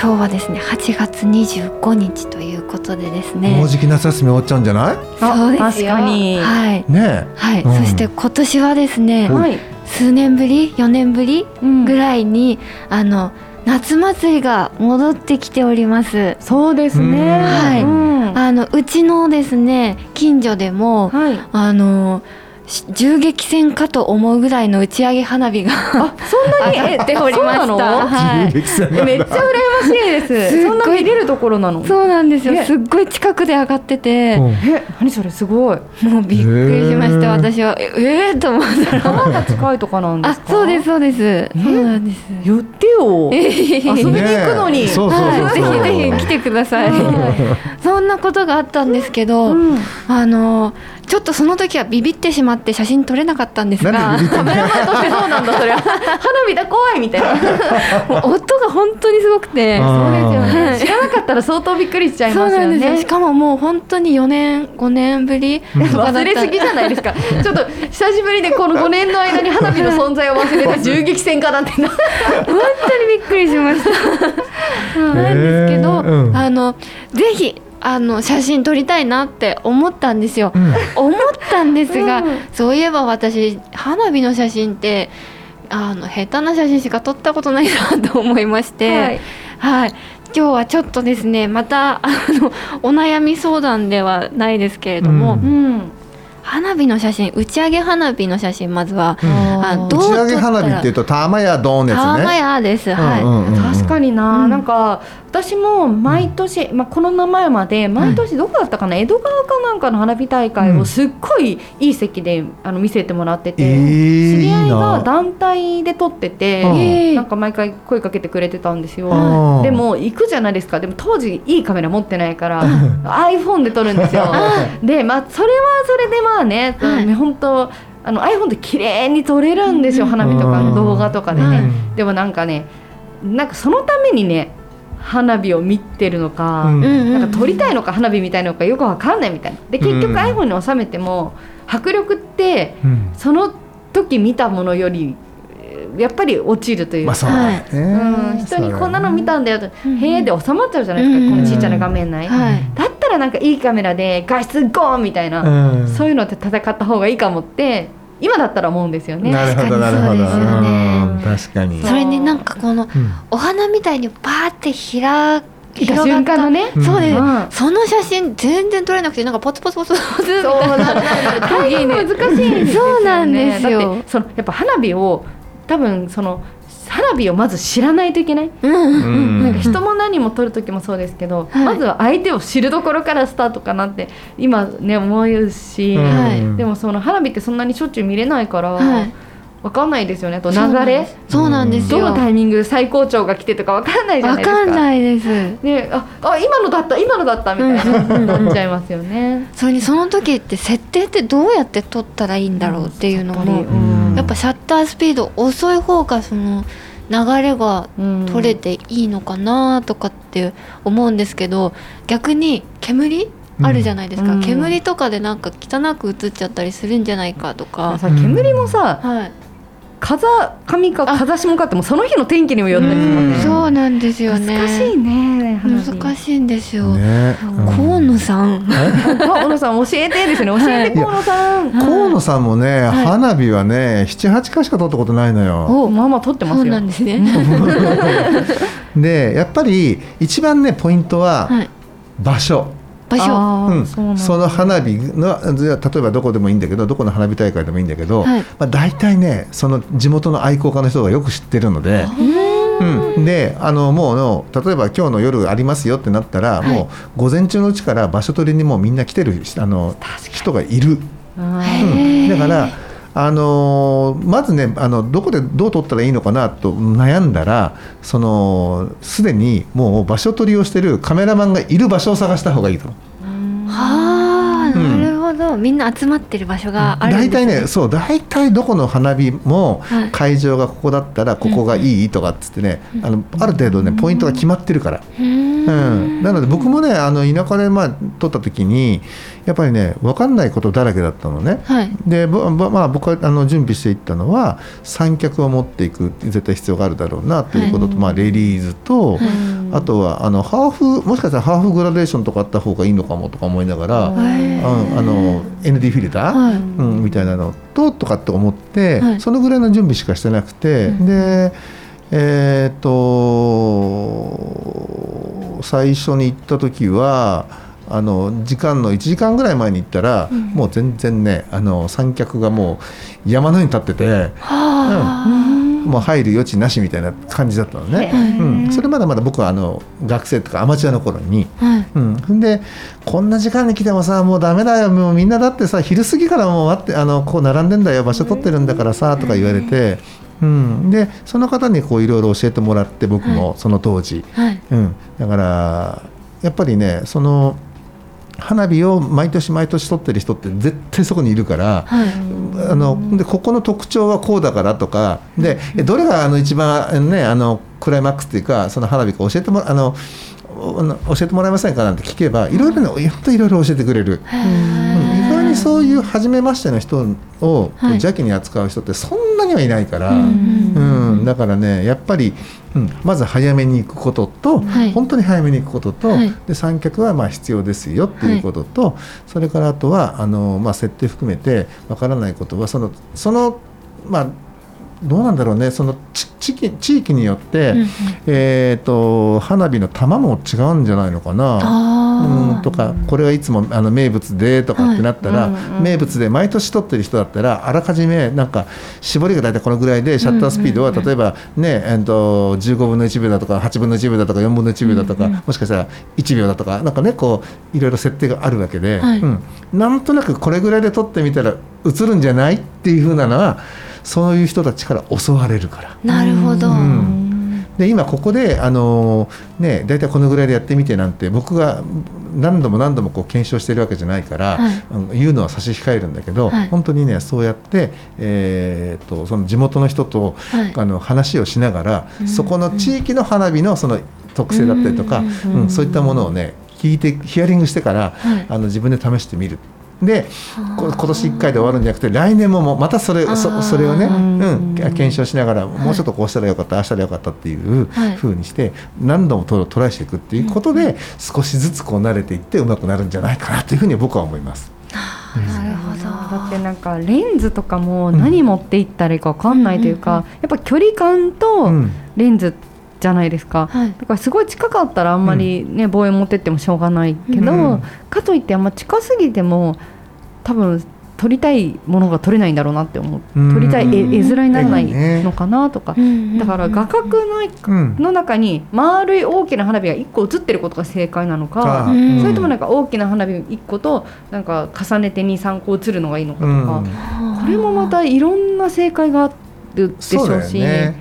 今日はですね、8月25日ということでですね。もうじき夏休み終わっちゃうんじゃない？そうですよ。確かに。はい。ねはい、うん。そして今年はですね、はい、数年ぶり、4年ぶり？うん。ぐらいに、あの夏祭りが戻ってきております。そうですね。はい。うん。あのうちのですね、近所でも、はい。あのし銃撃戦かと思うぐらいの打ち上げ花火があそんなに？上がっておりました。そうなの？はい。銃撃戦がめっちゃ羨ましいです。すっごいそんな見れるところなの？そうなんですよ。ねすっごい近くで上がってて、うんえ何それ？すごい。もうびっくりしました。私は。ええー、と思ったら。川が近いとかなんであすか？そうですそうです。そうなんです。言ってよ。遊びに行くのに、ねそうそうそうはい、ぜひぜひ来てください。そんなことがあったんですけど、うん。あのちょっとその時はビビってしまって写真撮れなかったんですが、カメラマンとしてそうなんだそれは。花火だ怖いみたいな。もう音が本当にすごくて。あー。そうですよね、はい知らなかったら相当びっくりしちゃいますよね。なんですよ。しかももう本当に4年5年ぶりとかだった。忘れすぎじゃないですか。ちょっと久しぶりでこの 5年の間に花火の存在を忘れた銃撃戦家なんてな本当にびっくりしました。なんですけど、あのぜひあの写真撮りたいなって思ったんですよ。うん。思ったんですが、うん。そういえば私花火の写真ってあの下手な写真しか撮ったことないなと思いまして、はい。今日はちょっとですねまたあのお悩み相談ではないですけれども、うん。うん花火の写真打ち上げ花火の写真まずは、うん。あどう打ち上げ花火っていうと玉やドーンのやつね。玉屋です、はい、うんうんうん。うん確かにな、うん。なんか私も毎年、まあ、この名前まで毎年どこだったかな、江戸川かなんかの花火大会うんをすっごいいい席であの見せてもらってて、えー知り合いがな。団体で撮ってて、うん。えー。なんか毎回声かけてくれてたんですよ。うん。でも行くじゃないですか。でも当時いいカメラ持ってないから iPhone で撮るんですよ。でまあそれはそれでまあね、はい。本当あの iPhone で綺麗に撮れるんですよ、うん。花火とかうん。動画とかでね。はい。でもなんかねなんかそのためにね花火を見てるのか、うん。うんなんか撮りたいのか花火みたいなのかよくわかんないみたいな。で結局うん。iPhone に収めても迫力ってうん。その時見たものよりえーやっぱり落ちるというか、まあね。うん、人にこんなの見たんだよと。うん。部屋で収まっちゃうじゃないですか、うん。このちっちゃな画面内、はい。だったらなんかいいカメラで画質ゴーンみたいな、うん。そういうのって戦った方がいいかもって今だったら思うんですよね。なるほどなるほど。確かにそうですよね。うん確かに。それになんかこのうん。お花みたいにバーって開見た瞬間のね、うん。そうです、うん。その写真全然撮れなくてなんかポツポツポツポツ。みたいそう。なんだ大変難しいんですよね。そうなんですよ。だってそのやっぱ花火を多分その花火をまず知らないといけない。うん。うん。うんなんか人も何も撮る時もそうですけど、はい。まずは相手を知るところからスタートかなって今ね思うし、でもその花火ってそんなにしょっちゅう見れないから、はい。わかんないですよね。あと流れ。そうなんですよ。どのタイミングで最高潮が来てとかわかんないじゃわないですか。かんないです。で、あ、あ今のだった今のだったみたいな。なっちゃいますよね。それにその時って設定ってどうやって撮ったらいいんだろうっていうのも、うん。やっぱシャッタースピード遅い方がその流れがうん。取れていいのかなとかって思うんですけど逆に煙あるじゃないですか、うん。煙とかでなんか汚く映っちゃったりするんじゃないかとか、さ煙もさ、はい、風上かあ。風下かってもその日の天気にもよったりするもん。ねうん。そうなんですよね。難しいね難しいんですよ、ね。河野さん。河野さん教えてですね教えて河野さん、河野さんもね、い。花火はね78回しか撮ったことないのよ。おまあまあ撮ってますよ。そうなんですね、でやっぱり一番ねポイントははい、場所、場所。うん、そうなんだ。その花火の例えばどこでもいいんだけどどこの花火大会でもいいんだけど、はい。まあ、大体ねその地元の愛好家の人がよく知ってるので。うん、であのもうの例えば今日の夜ありますよってなったら、はい。もう午前中のうちから場所取りにもうみんな来てるあの人がいる、あへーーだから、あのーまずねあのどこでどう取ったらいいのかなと悩んだらそのすでにもう場所取りをしてるカメラマンがいる場所を探した方がいいと。はあ、うん。なるほど。みんな集まってる場所があるんです大体ねそう大体どこの花火もはい。会場がここだったらここがいいとかっつってね、あのある程度ねポイントが決まってるから。うーん。うん、なので僕もねあの田舎でまあ撮った時にやっぱりね分かんないことだらけだったのね。はい。で、まあ、僕はあの準備していったのは三脚を持っていく絶対必要があるだろうなということと、はい。まあ、レリーズと、うんあとはあのハーフもしかしたらハーフグラデーションとかあった方がいいのかもとか思いながら、あの ND フィルター、はい。うん、みたいなのととかって思って、はい。そのぐらいの準備しかしてなくて、うん。でえっ、と最初に行った時はあの時間の1時間ぐらい前に行ったら、うん。もう全然ねあの三脚がもう山のように立っててうはあ、ん。もう入る余地なしみたいな感じだったのね。うん、それまだまだ僕はあの学生とかアマチュアの頃に、はい。うん、でこんな時間に来てもさもうダメだよ。もうみんなだってさ昼過ぎからもう待ってあのこう並んでんだよ。場所取ってるんだからさとか言われて、うん、でその方にこういろいろ教えてもらって僕もその当時、はい。うん、だからやっぱりねその花火を毎年毎年取ってる人って絶対そこにいるから。はい。あのでここの特徴はこうだからとかでえどれがあの一番ねあのクライマックスっていうかその花火か教えてもらあの教えてもらえませんかなんて聞けばい。ろいろね本当いろいろ教えてくれる、意外にそういう初めましての人をはい。邪気に扱う人ってそんなにはいないから、うんうんだからねやっぱり、うん、まず早めに行くことと、はい。本当に早めに行くことと、はい。で三脚はまあ必要ですよっていうことと、それからあとはあの、まあ、設定含めてわからないことはそのそのまあどうなんだろうね。そのち地域地域によって、うんうん。えー、と花火の玉も違うんじゃないのかな。あうんとかこれはいつもあの名物でとかってなったら、はい。うんうん名物で毎年取ってる人だったらあらかじめなんか絞りが大体このぐらいでシャッタースピードは例えばね、えっと15分の1秒だとか8分の1秒だとか4分の1秒だとか、うんうんもしかしたら1秒だとかなんかねこういろいろ設定があるわけで、はい。うん、なんとなくこれぐらいで撮ってみたら映るんじゃないっていう風なのはそういう人たちから教われるから。ーなるほど、うん。で今ここであのね大体このぐらいでやってみてなんて僕が何度も何度もこう検証してるわけじゃないから、はい。うん言うのは差し控えるんだけど、はい。本当にねそうやって、えー、とその地元の人と、はい。あの話をしながら、うん。そこの地域の花火のその特性だったりとか、うん。うんそういったものをね聞いてヒアリングしてから、はい。あの自分で試してみる。で今年1回で終わるんじゃなくて来年ももうまたそれそそれをね、ううんん、検証しながらもうちょっとこうしたらよかった、ああしたらよかったっていうはい。風にして何度もトトライしていくっていうことで少しずつこう慣れていって上手くなるんじゃないかなというふうに僕は思います。なるほど。だってなんかレンズとかも何持っていったらいいか分かんないというか、やっぱ距離感とうん。レンズじゃないですか、はい。だからすごい近かったらあんまりね、望遠持ってってもしょうがないけど、うんかといってあんま近すぎても多分撮りたいものが撮れないんだろうなって思う、うん。撮りたい絵絵面にならないのかなとか、うんだから画角のうんの中に丸い大きな花火が1個映ってることが正解なのあか、あうん。それともなんか大きな花火1個となんか重ねて23個映るのがいいのかとか、うん。これもまたいろんな正解があるでしそうだよょうしね。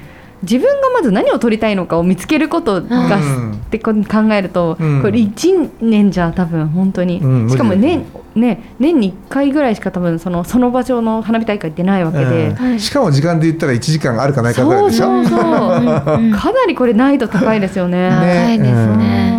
自分がまず何を撮りたいのかを見つけることが、うん。ってこ考えると、うん。これ1年じゃ多分本当に、うんしかも年,、ね、年に1回ぐらいしか多分そのその場所の花火大会ってないわけで、はい。しかも時間で言ったら1時間あるかないかぐらいそうでしょ。そうそうう。ん かなりこれ難易度高いですよね。高いですうね。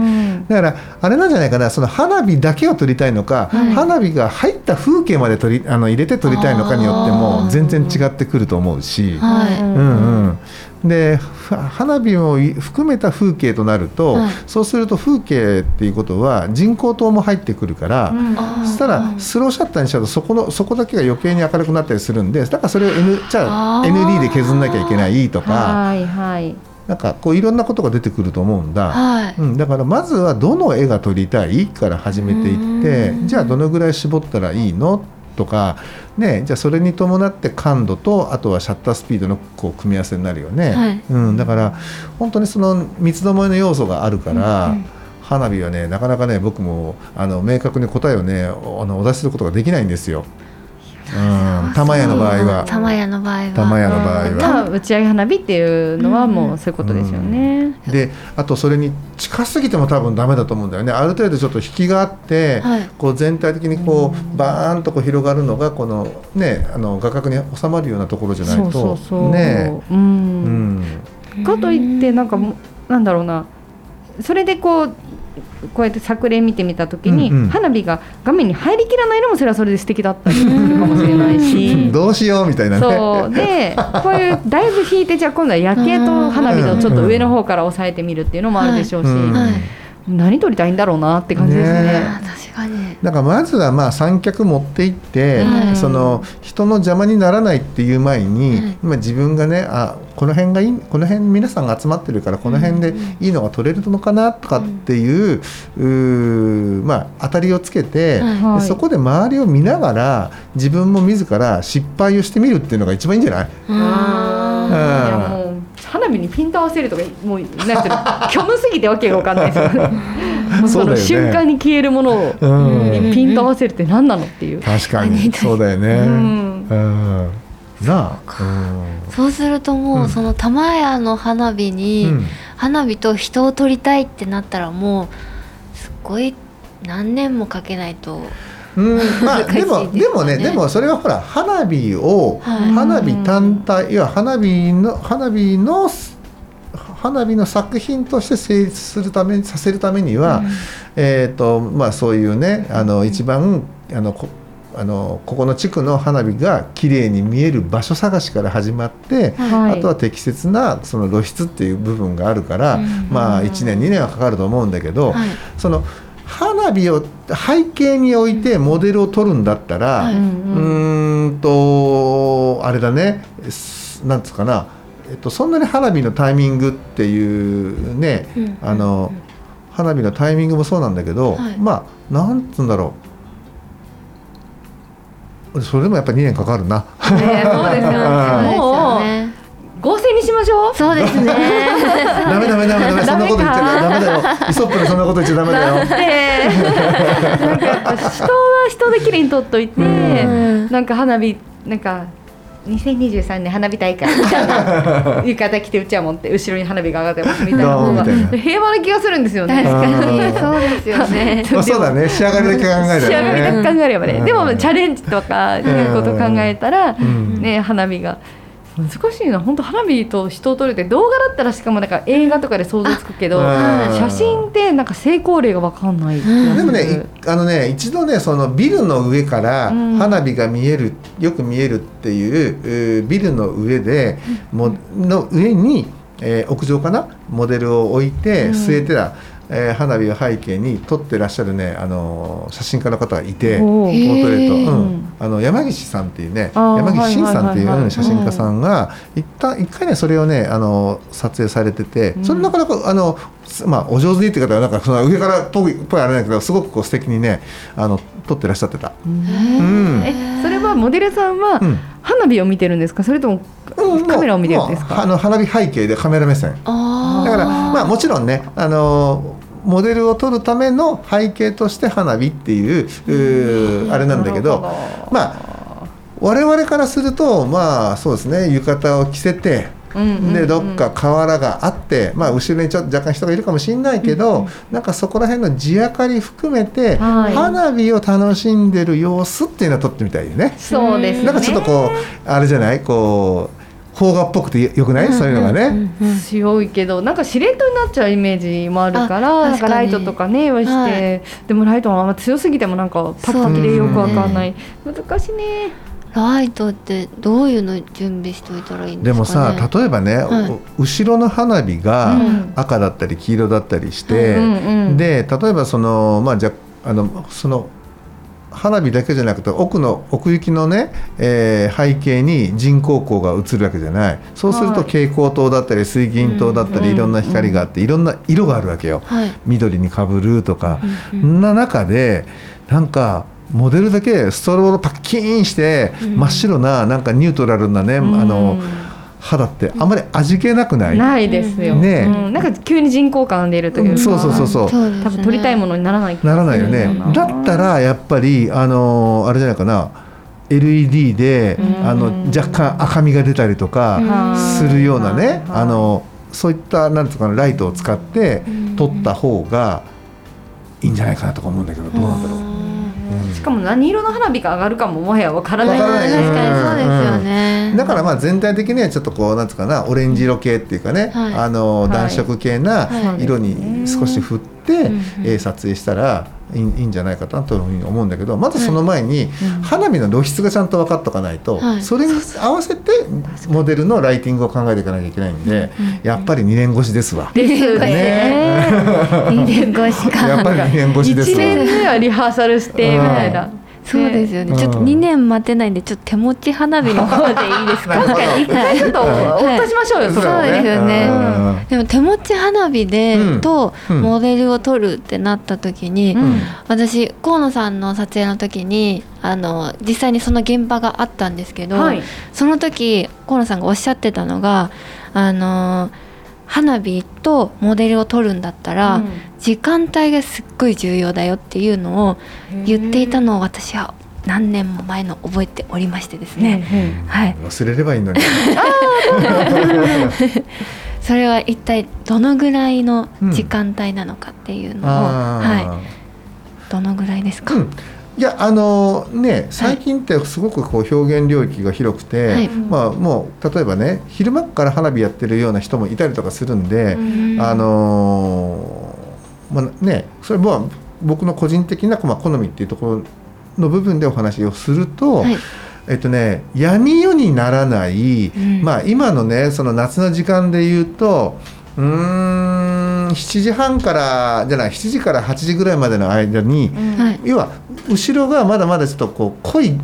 んだからあれなんじゃないかなその花火だけを撮りたいのか、はい。花火が入った風景まで撮りあの入れて撮りたいのかによっても全然違ってくると思うし。はい。うんうん、でふ花火も含めた風景となると、はい。そうすると風景っていうことは人工島も入ってくるから、うん。そしたらスローシャッターにしちゃうとそこのそこだけが余計に明るくなったりするんでだからそれを N じゃあ ND で削んなきゃいけないとか、はいはい。なんかこういろんなことが出てくると思うんだ。はい。うん、だからまずはどの絵が撮りたいから始めていってうん。じゃあどのぐらい絞ったらいいの？とか、ね、じゃあそれに伴って感度とあとはシャッタースピードのこう組み合わせになるよね、はい。うん、だから本当にその三つどもえの要素があるから、うんうん。花火はねなかなかね僕もあの明確に答えをねおあのお出しすることができないんですよ。うん、玉屋の場合は。玉屋の場合は。玉屋の場合は。まあ打ち上げ花火っていうのはもうそういうことですよね。であとそれに近すぎても多分ダメだと思うんだよね。ある程度ちょっと引きがあって、はい。こう全体的にこうバーンとこう広がるのがこのねあの画角に収まるようなところじゃないとそうそうん。ん。かといってなんかなんだろうな。それでこうこうやって作例見てみた時に、うんうん。花火が画面に入りきらないのもそれはそれで素敵だったりするかもしれないし。どうしようみたいなね。そう。でこういうだいぶ引いてじゃあ今度は夜景と花火のちょっと上の方から押さえてみるっていうのもあるでしょうし、うん。はい何撮りたいんだろうなって感じですね。ね。確かに。だからまずはまあ三脚持って行って、はい。その人の邪魔にならないっていう前に、はい。今自分がねあこの辺がいいこの辺皆さんが集まってるからこの辺でいいのが取れるのかなとかっていう,、うーまあ当たりをつけて、はい。はいでそこで周りを見ながら自分も自ら失敗をしてみるっていうのが一番いいんじゃない？う花火にピント合わせるとかもうなんていうの虚無すぎてわけがわかんないですよね。もうその瞬間に消えるものをピント合わせるって何なのっていう。確かに。そうだよね。ううん。んなあ、ーそうするともう、うん。その玉屋の花火うに、ん。花火と人を撮りたいってなったらもうすっごい何年もかけないとうん、まあでも でもねでもそれはほら花火を、はい。花火単体いや花火の花火の花火の作品として成立するためにさせるためには、えっ、とまあそういうねあの一番あのこあのここの地区の花火が綺麗に見える場所探しから始まって、はい。あとは適切なその露出っていう部分があるから、うん。まあ1年2年はかかると思うんだけど、はい。その花火を背景に置いてモデルを撮るんだったら、はい。うんとあれだね。すなんつうかな、えっと、そんなに花火のタイミングっていうね、うん。あの花火のタイミングもそうなんだけど、はい。まあなんつうんだろう。それでもやっぱ2年かかるな。ねそうですよね。そう合成にしましょう。そうですね。ダメダメダメダメ。そんなこと言っちゃダメだよ。イソップでそんなこと言っちゃダメだよ。で、なんかやっぱ人は人で綺麗に撮っといて、ん。なんか花火なんか。2023年花火大会みたいな浴衣着てうちわ持って後ろに花火が上がってますみたいな方が平和な気がするんですよね。確かに。うんそうですよね。まあそうだね。仕上がりだけ考え仕上たらね。がりだけ考えればね、うん。でもチャレンジとかいうことを考えたら、ん。ね花火が難しいな。本当花火と人を撮るって動画だったらしかもなんか映画とかで想像つくけどうん。写真ってなんか成功例が分かんないでもね、いあのね一度ねそのビルの上からうん。花火が見える、よく見えるっていうえービルの上でもの上に、えー屋上かな？モデルを置いてうん。据えてら、えー花火を背景に撮ってらっしゃるねあの写真家の方がいて。ポートレート、うん、あの山岸さんっていうね山岸真さんっていう写真家さんが一旦一回ねそれをねあの撮影されててうん。それなかなかあの、すまあ、お上手にっていう方はなんかその上からっぽいっぽいあれだけどすごくこう素敵にねあの撮ってらっしゃってた。うん。えそれはモデルさんはうん。花火を見てるんですか？それともカメラを見てるんですか？あの花火背景でカメラ目線。あだからまあもちろんねあのモデルを撮るための背景として花火っていうあれなんだけどまあ我々からするとまあそうですね浴衣を着せてでどっか河原があって、まあ、後ろにちょっと若干人がいるかもしれないけど、なんかそこら辺の地明かり含めて、はい。花火を楽しんでる様子っていうのを撮ってみたいよね。そうですね。なんかちょっとこうあれじゃない？こう邦画っぽくてよくない、そういうのがね。強いけどなんかしれっとになっちゃうイメージもあるからあなんかライトとかね用意して、はい。でもライトもあんま強すぎてもなんかパキパキでよくわかんない、難しいね。ライトってどういうの準備しておいたらいいんでですもかね？さ例えばね、はい。お後ろの花火がうん。赤だったり黄色だったりして、うんうん。で例えばそのまあじゃあのその花火だけじゃなくて奥の奥行きのね、えー背景に人工光が映るわけじゃない。そうするとはい。蛍光灯だったり水銀灯だったりうんいろんな光があっていろんな色があるわけよ。はい。緑にかぶるとか、うんそんな中でなんかモデルだけストロボをパッキーンしてうん。真っ白ななんかニュートラルなね、あの肌ってあんまり味気なくない、ないですよ、ねえ。うん。なんか急に人工感出るというか、そうそうそうそう。そう多分撮りたいものにならない。ならないよね。だったらやっぱりあのあれじゃないかな。LED でうん。あの若干赤みが出たりとかするようなねはいあのそういったなんつうかなライトを使ってうん。撮った方がいいんじゃないかなとか思うんだけどどうなんだろう？うんしかも何色の花火が上がるかももはやわからない。確かにそうですよね、だからまあ全体的にはちょっとこうなんつうかなオレンジ色系っていうかね、はい。あのはい。暖色系なはい。色に少し振って、えー撮影したらいいんじゃないかなというふうに思うんだけどまずその前にうん。花火の露出がちゃんと分かっとかないと、はい。それに合わせてモデルのライティングを考えていかなきゃいけないんで、やっぱり2年越しですわ。ですね。2年越しか。やっぱり2年越しです1わ。年目はリハーサルしてみたいな、そうですよね、うん。ちょっと2年待てないんでちょっと手持ち花火の方でいいですか？なるほど。一回ちょっとお渡しましょうよ、それそうはですよね。うんでも手持ち花火で、うん。とうん。モデルを撮るってなった時に、うん。私河野さんの撮影の時にあの実際にその現場があったんですけど、はい。その時河野さんがおっしゃってたのがあの花火とモデルを撮るんだったら、うん。時間帯がすっごい重要だよっていうのを言っていたのを私は何年も前の覚えておりましてですね、はい、忘れればいいのに。それは一体どのぐらいの時間帯なのかっていうのを、あー。はい、どのぐらいですか、うんいやあのね最近ってすごくこう表現領域が広くて、はい。まあもう例えばね昼間から花火やってるような人もいたりとかするんで、うん。あのーまあねそれは僕の個人的なまあ好みっていうところの部分でお話をすると、はい。えっとね闇夜にならない、うん。まあ今のねその夏の時間で言うとうーん7時半からじゃない7時から8時ぐらいまでの間に、はい要は後ろがまだまだちょっとこう濃い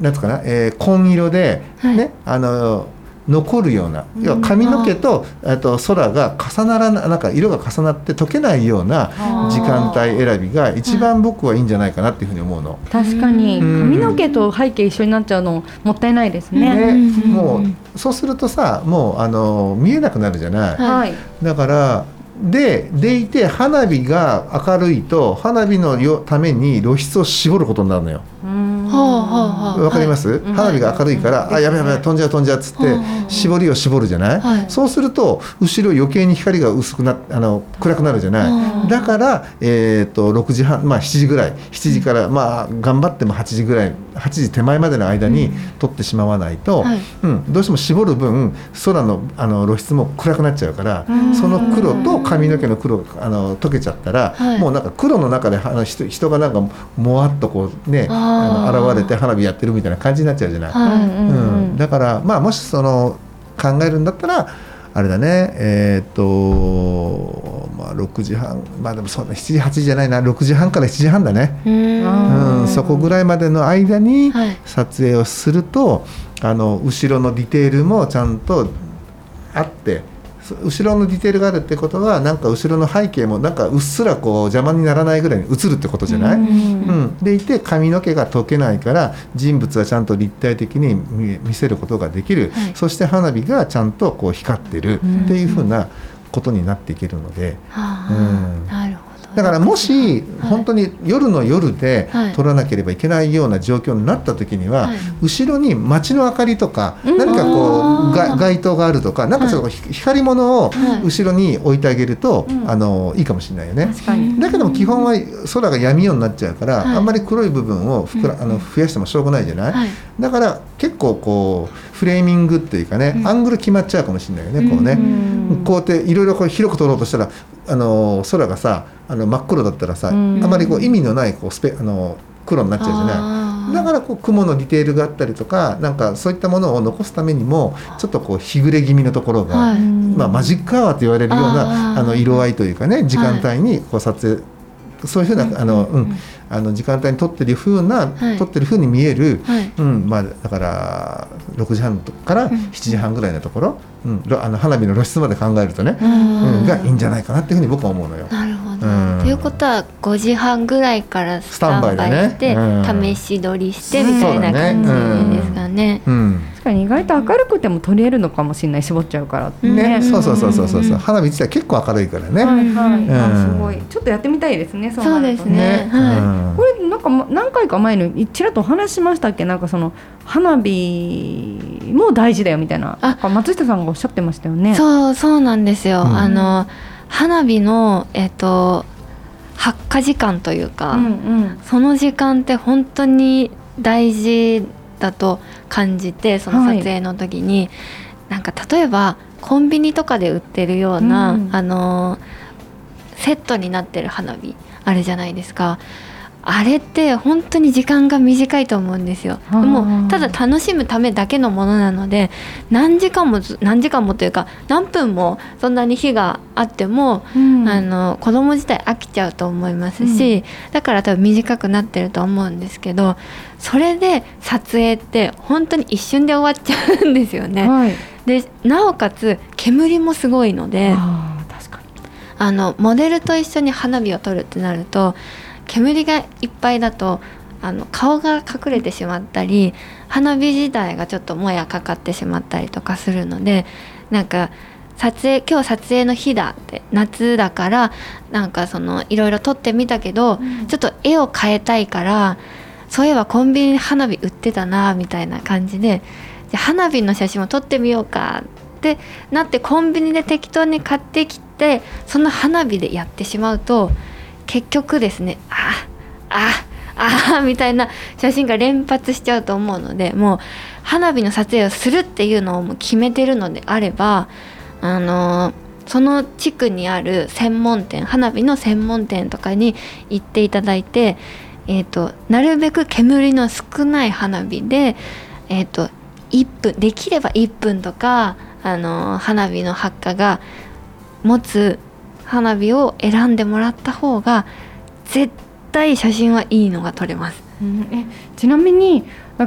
なんつうかな、えー紺色で、はいねあの残るような要は髪の毛と,、あと空が重ならななんか色が重なって溶けないような時間帯選びが一番僕はいいんじゃないかなっていうふうに思うの。確かにうん髪の毛と背景一緒になっちゃうのもったいないですねね。うんもうそうするとさもうあの見えなくなるじゃない。はい。だからででいて花火が明るいと花火のよために露出を絞ることになるのよ。うんわかります、ん花火が明るいから、はい。あやべやべ飛んじゃう飛んじゃうっつって、絞りを絞るじゃない、はい。そうすると後ろ余計に光が薄くなあの暗くなるじゃない、うんだから、えー、と6時半まあ7時ぐらい。7時から、まあ頑張っても8時ぐらい8時手前までの間に撮ってしまわないと、はい。うん、どうしても絞る分空のあの露出も暗くなっちゃうから、うん。その黒と髪の毛の黒があの溶けちゃったら、はい。もうなんか黒の中であの人人がなんかもわっとこうねあの現れて花火やってるみたいな感じになっちゃうじゃない。はい。うんだからまあもしその考えるんだったらあれだね。えーっとまあ6時半。まあでもそんな7時8時じゃないな。6時半から7時半だね、うーん。そこぐらいまでの間にはい。撮影をするとあの後ろのディテールもちゃんとあってそ後ろのディテールがあるってことはなんか後ろの背景もなんかうっすらこう邪魔にならないぐらいに映るってことじゃない、うん。うん、でいて髪の毛が溶けないから人物はちゃんと立体的に見見せることができる、はい。そして花火がちゃんとこう光ってるうんっていうふうなことになっていけるので、はうん。あなるほどだからもしはい。本当に夜の夜ではい。撮らなければいけないような状況になった時には、はい。後ろに街の明かりとかうん。何かこう街灯があるとかなんかちょっとひ光り物をはい。後ろに置いてあげると、うん。あのいいかもしれないよね。だけども基本は空が闇夜になっちゃうから、はい。あんまり黒い部分をふくらうん。あの増やしてもしょうがないじゃない、はい。だから結構こうフレーミングっていうかね、うん。アングル決まっちゃうかもしれないよね、こうね、うんこうやっていろいろ広く撮ろうとしたらあの空がさあの真っ黒だったらさ、うん。あまりこう意味のないこうスペあの黒になっちゃうじゃない。だからこう雲のディテールがあったりとかなんかそういったものを残すためにもちょっとこう日暮れ気味のところが、はい。まあ、マジックアワーと言われるようなあの色合いというかね時間帯にこう撮影そういうふうなあの、うん。あの時間帯に撮ってる風な、はい。撮ってる風に見える、はい。うん。まあ、だから6時半から7時半ぐらいのところ、うん。ろあの花火の露出まで考えるとね、うん、がいいんじゃないかなっていうふうに僕は思うのよ。なるほど、うん。ということは5時半ぐらいからスタンバイして、ねうん。試し撮りしてみたいな感じですかね。うん。確かに意外と明るくても撮れるのかもしれない絞っちゃうからうんね、そうそうそうそうそう。うん花火自体結構明るいからね。はいはい、うん。あすごい。ちょっとやってみたいですねそうそうですね。はい。これなんかま何回か前にちらっとお話ししましたっけ？なんかその花火も大事だよみたいな。あ。松下さんがおっしゃってましたよね。そうそうなんですよ。うん。あの花火のえっ、と発火時間というか、うんうん。その時間って本当に大事だと感じてその撮影の時に、なんか例えばコンビニとかで売ってるような、うんあのセットになってる花火あるじゃないですか。あれって本当に時間が短いと思うんですよ。もうただ楽しむためだけのものなので何時間もず何時間もというか何分もそんなに火があってもうんあの子供自体飽きちゃうと思いますし、だから多分短くなってると思うんですけどそれで撮影って本当に一瞬で終わっちゃうんですよね。はい。でなおかつ煙もすごいので。あのモデルと一緒に花火を撮るってなると煙がいっぱいだとあの顔が隠れてしまったり花火自体がちょっともやかかってしまったりとかするのでなんか撮影今日撮影の日だって夏だからなんかそのいろいろ撮ってみたけど、ちょっと絵を変えたいからそういえばコンビニで花火売ってたなみたいな感じでじゃあ花火の写真を撮ってみようかってなってコンビニで適当に買ってきてその花火でやってしまうと結局ですねああああ みたいな写真が連発しちゃうと思うのでもう花火の撮影をするっていうのをもう決めてるのであればあのその地区にある専門店花火の専門店とかに行っていただいて、えー、となるべく煙の少ない花火で、えー、と1分できれば1分とか、あの花火の発火が持つ花火を選んでもらった方が絶対写真はいいのが撮れます。うんえちなみに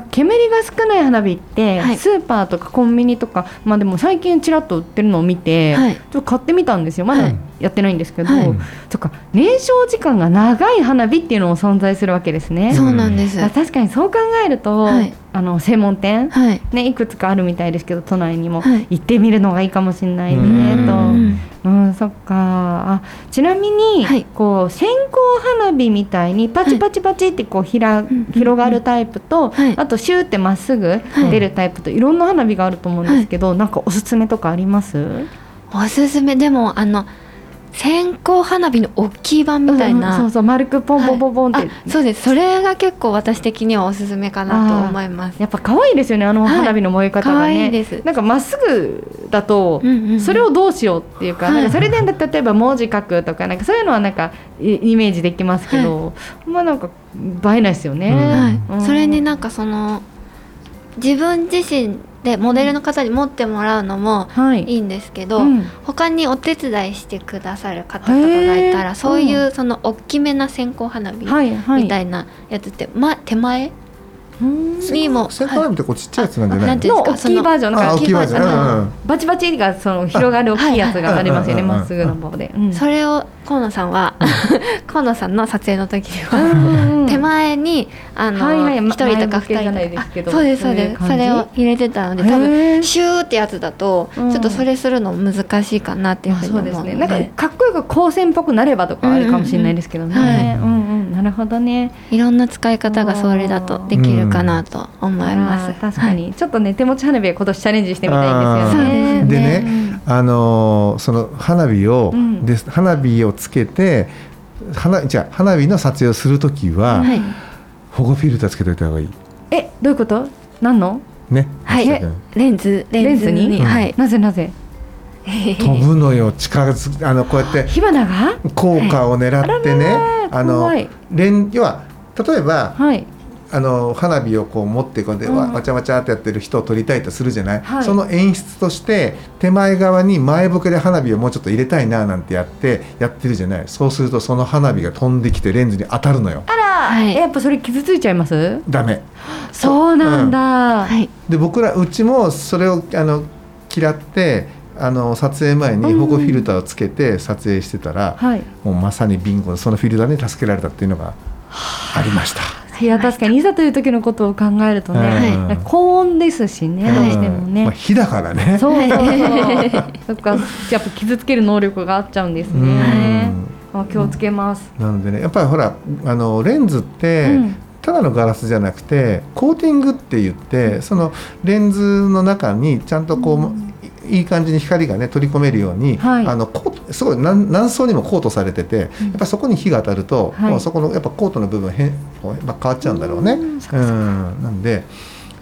煙が少ない花火って、はい。スーパーとかコンビニとかまあでも最近ちらっと売ってるのを見て、はい。ちょっと買ってみたんですよ。まだはいやってないんですけど、はい。そっか燃焼時間が長い花火っていうのも存在するわけですね。そうなんです。あ確かにそう考えると、はい。あの専門店、はい。ね、いくつかあるみたいですけど都内にも、はい。行ってみるのがいいかもしれないねうんと。うん。うん、そっか。あちなみに、はい。こう線香花火みたいにパチパチパチってこうひら、うん広がるタイプと、はい。あとシューってまっすぐ出るタイプと、い、ろんな花火があると思うんですけど、なんかおすすめとかあります？おすすめでもあの線香花火の大きい版みたいな、うんそうそう丸くポンポンポンポンって、あそうです。それが結構私的にはおすすめかなと思います。やっぱ可愛いですよねあのはい。花火の燃え方可がね、愛いです。なんかまっすぐだと、うんうんうん。それをどうしようっていうか,、はい。なんかそれで例えば文字書くとかなんかそういうのはなんかイイメージできますけど、まあなんか映えないですよね。はい。うん。それになんかその自分自身でモデルの方に持ってもらうのもはい。いいんですけど、うん。他にお手伝いしてくださる方とかがいたらそういううその大きめな線香花火はいはい。みたいなやつって、ま、手前うん。にも線香花火ってこうちっちゃいやつなんじゃなないの？大うんですかきいバージョン大きいバージョン。バチバチがその広がる大きいやつがありますよねまっすぐの棒で。うん。それを河野さんは 河野さんの撮影の時には、手前にあの一、人とか二前向きじゃない人とかですけどあそうですそうです。それを入れてたので多へ分ー。シューってやつだとちうん。ょっとそれするの難しいかなっていうあふうにそうで。すね。思うのでなんかかっこよく光線っぽくなればとかあるかもしれないですけどね。ううんうんなるほどね。いろんな使い方がそれだとできるかなと思います、あー確かに、ちょっとね手持ち花火は今年チャレンジしてみたいんですよね。ですね。でね、あのーその花火を、うん。で花火をつけて花じゃあ花火の撮影をするときは、はい。保護フィルターつけといた方がいい。えどういうこと？何の？ね。はい。レンズレンズに。レンズに？はい。なぜなぜ？飛ぶのよ近づくあのこうやって火花が？効果を狙ってね、あららあの怖い。レン要は例えばはい。あの花火をこう持ってこんで、うん。わわちゃわちゃってやってる人を撮りたいとするじゃない、はい。その演出として手前側に前ボケで花火をもうちょっと入れたいななんてやってやってるじゃない？そうするとその花火が飛んできてレンズに当たるのよ。あら、はい。えやっぱそれ傷ついちゃいます？ダメ。そうなんだ、はい。で僕らうちもそれをあの嫌ってあの撮影前に保護フィルターをつけて撮影してたら、はい。もうまさにビンゴそのフィルターに助けられたっていうのがあ。りました。いや確かにいざという時のことを考えるとね、はい高温ですしね、はいどうしてもね、まあ、火だからね。そうそうそう。そっか。やっぱ傷つける能力があっちゃうんですうねんあ気をつけます、なのでねやっぱりほらあのレンズって、うん。ただのガラスじゃなくてコーティングって言ってそのレンズの中にちゃんとこう、いい感じに光がね取り込めるように、はい。あのコートすごい何何層にもコートされてて、やっぱそこに火が当たると、はい。もうそこのやっぱコートの部分変まあ変わっちゃうんだろうね。うんなんで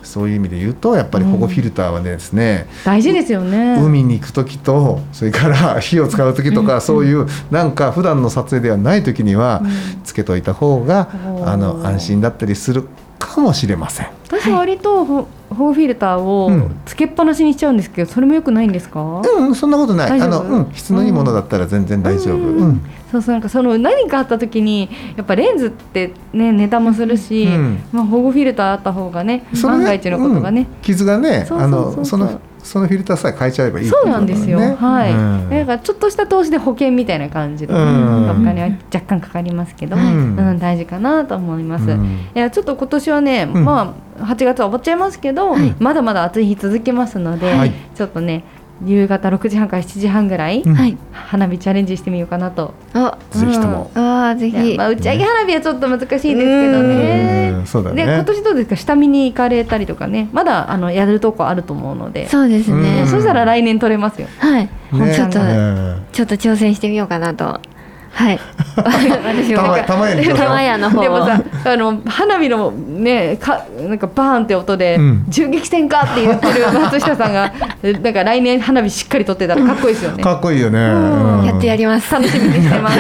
そういう意味で言うとやっぱり保護フィルターはですね、大事ですよね。海に行く時とそれから 火を使う時とか、そういうなんか普段の撮影ではない時にはつけといた方が、あの安心だったりするかもしれません。私割と保保護フィルターをうん。つけっぱなしにしちゃうんですけどそれもよくないんですか、うん、そんなことない。あの、うん、質のいいものだったら全然大丈夫。うん。うん、そうそうなんかその何かあった時にやっぱレンズってね値段もするし、うん。まあ、保護フィルターあった方がね万が一のことがね、うん。傷がね、あそうその、その、フィルターさえ変えちゃえばいいってそいううなんですよ、はい、うん。だからちょっとした投資で保険みたいな感じで、ねうん。お金は若干かかりますけど、ううんん大事かなと思います、うん。いやちょっと今年はね、ん。まあ8月は終わっちゃいますけど、はい。まだまだ暑い日続きますので、はい。ちょっとね夕方6時半から7時半ぐらい、うん。はい。花火チャレンジしてみようかなと。あ。ぜひとも。あーぜひ。まあ、打ち上げ花火はちょっと難しいですけどね。うん。そうだね。で今年どうですか？下見に行かれたりとかね。まだあのやるとこあると思うので。そうですね、うん。そしたら来年取れますよ。はい、ね。ちょっと、うんちょっと挑戦してみようかなとはい。私もたまたまやにしましょう玉屋の方を。でもさあの花火のねかなんかバーンって音で、うん。銃撃戦かって言ってる松下さんが なんか来年花火しっかり撮ってたらかっこいいですよね。かっこいいよね。ん。うん。やってやります。楽しみにしてます、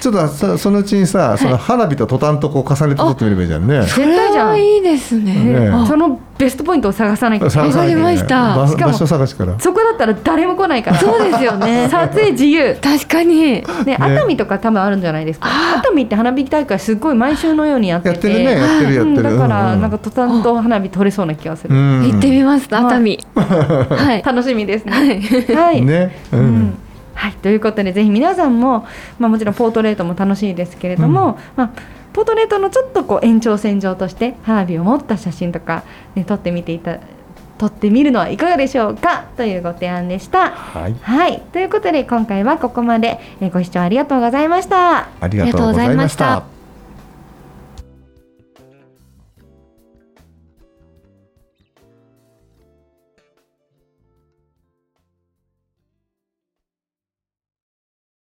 ちょっとそそのうちにさ、その花火とトタンとこう重ねて撮ってみればいいじゃんね。絶対じゃん。いいですね。そのベストポイントを探さなきゃ探さりました。場しかも場所探しから。そこだったら誰も来ないから。そうですよね。撮影自由。確かにね、熱海とか多分あるんじゃないですか。熱海って花火大会すごい毎週のようにやってて。やってるね、やってるやってる。うんだから、うんなんかトタンと花火撮れそうな気がする。うん行ってみます熱海 はい楽しみですね。はいはい。ね、ううんん。はい、ということでぜひ皆さんも、まあ、もちろんポートレートも楽しいですけれども、まあ、ポートレートのちょっとこう延長線上として花火を持った写真とか、ね、撮ってみていた撮ってみるのはいかがでしょうか？というご提案でした。はい、はい、ということで今回はここまでえーご視聴ありがとうございました。ありがとうございました。